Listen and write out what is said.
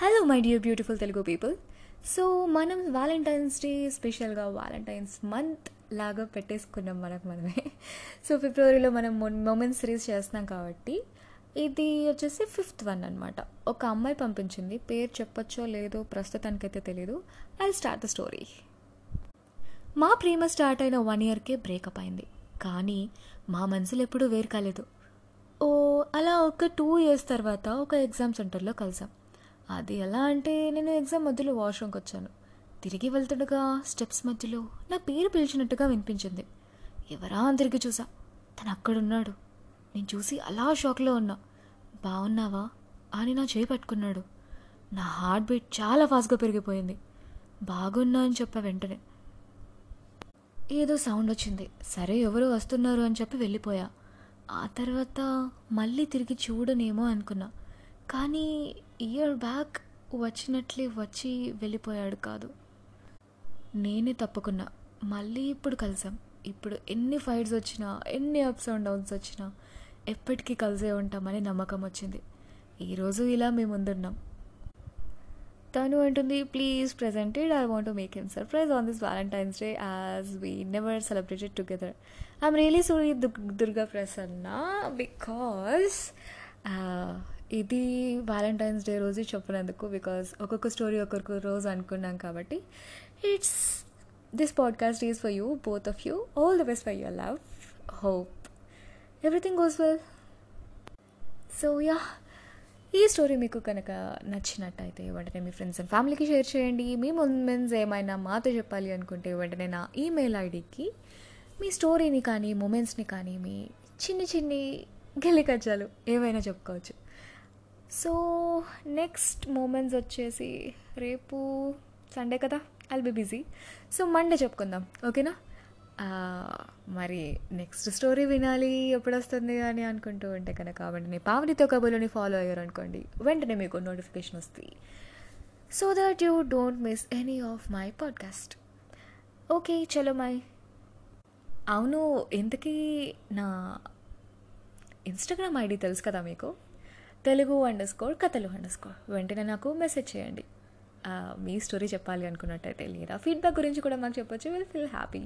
Hello my dear beautiful Telugu people so మనం Valentine's day స్పెషల్గా Valentine's month లాగా పెట్టేసుకున్నాం మనకు మనమే. సో ఫిబ్రవరిలో మనం మొమెంట్స్ సిరీస్ చేస్తున్నాం కాబట్టి ఇది వచ్చేసి ఫిఫ్త్ వన్ అనమాట ఒక అమ్మాయి పంపించింది. పేరు చెప్పొచ్చో లేదో ప్రస్తుతానికైతే తెలీదు. ఐ స్టార్ట్ ద స్టోరీ మా ప్రేమ స్టార్ట్ అయిన వన్ ఇయర్కే బ్రేకప్ అయింది. కానీ మా మనసులు ఎప్పుడూ వేరు కాలేదు. ఓ అలా ఒక టూ ఇయర్స్ తర్వాత ఒక ఎగ్జామ్ సెంటర్లో కలిసాం. అది ఎలా అంటే నేను ఎగ్జామ్ మధ్యలో వాష్రూమ్కి వచ్చాను. తిరిగి వెళ్తుండగా స్టెప్స్ మధ్యలో నా పేరు పిలిచినట్టుగా వినిపించింది. ఎవరా అని తిరిగి చూసా. తను అక్కడున్నాడు. నేను చూసి అలా షాక్లో ఉన్నా. బాగున్నావా అని నా చేయి పట్టుకున్నాడు. నా హార్ట్ బీట్ చాలా ఫాస్ట్గా పెరిగిపోయింది. బాగున్నా అని చెప్పా వెంటనే. ఏదో సౌండ్ వచ్చింది. సరే ఎవరు వస్తున్నారు అని చెప్పి వెళ్ళిపోయా. ఆ తర్వాత మళ్ళీ తిరిగి చూడనేమో అనుకున్నా. కానీ ఇయర్ బ్యాక్ వచ్చినట్లే వచ్చి వెళ్ళిపోయాడు కాదు. నేనే తప్పుకున్నా. మళ్ళీ ఇప్పుడు కలిసాం. ఇప్పుడు ఎన్ని ఫైట్స్ వచ్చినా ఎన్ని అప్స్ అండ్ డౌన్స్ వచ్చినా ఎప్పటికీ కలిసే ఉంటామని నమ్మకం వచ్చింది. ఈరోజు ఇలా మేము ముందున్నాం తను అంటుంది please presented I want make him surprise on this Valentine's day as we never celebrated together I'm really sorry Durga Prasanna because ఇది వ్యాలంటైన్స్ డే రోజు చెప్పినందుకు బికాస్ ఒక్కొక్క స్టోరీ ఒక్కొక్క రోజు అనుకున్నాం కాబట్టి it's this podcast is for you both of you all the best for your love hope everything goes well so yeah ఈ story మీకు కనుక నచ్చినట్టయితే వెంటనే మీ ఫ్రెండ్స్ అండ్ ఫ్యామిలీకి షేర్ చేయండి. మీ మూమెంట్స్ ఏమైనా మాతో చెప్పాలి అనుకుంటే వెంటనే నా ఈమెయిల్ ఐడికి మీ స్టోరీని కానీ మూమెంట్స్ని కానీ మీ చిన్ని చిన్ని గెలికజ్జాలు ఏవైనా చెప్పుకోవచ్చు. సో నెక్స్ట్ మూమెంట్స్ వచ్చేసి రేపు సండే కదా I'll be busy so Monday చెప్పుకుందాం ఓకేనా? మరి నెక్స్ట్ స్టోరీ వినాలి ఎప్పుడు వస్తుంది అని అనుకుంటూ ఉంటే కనుక వెంటనే పావనితో కబుల్ని ఫాలో అయ్యారు అనుకోండి వెంటనే మీకు నోటిఫికేషన్ వస్తుంది so that you don't miss any of my podcast okay చలో మై. అవును ఇంతకీ నా ఇన్స్టాగ్రామ్ ఐడి తెలుసు కదా మీకు? తెలుగు అండర్ స్కోర్ కథలు అండర్ స్కోర్ వెంటనే నాకు మెసేజ్ చేయండి. మీ స్టోరీ చెప్పాలి అనుకున్నట్టయితే లేదా ఫీడ్బ్యాక్ గురించి కూడా మాకు చెప్పొచ్చు. Will feel happy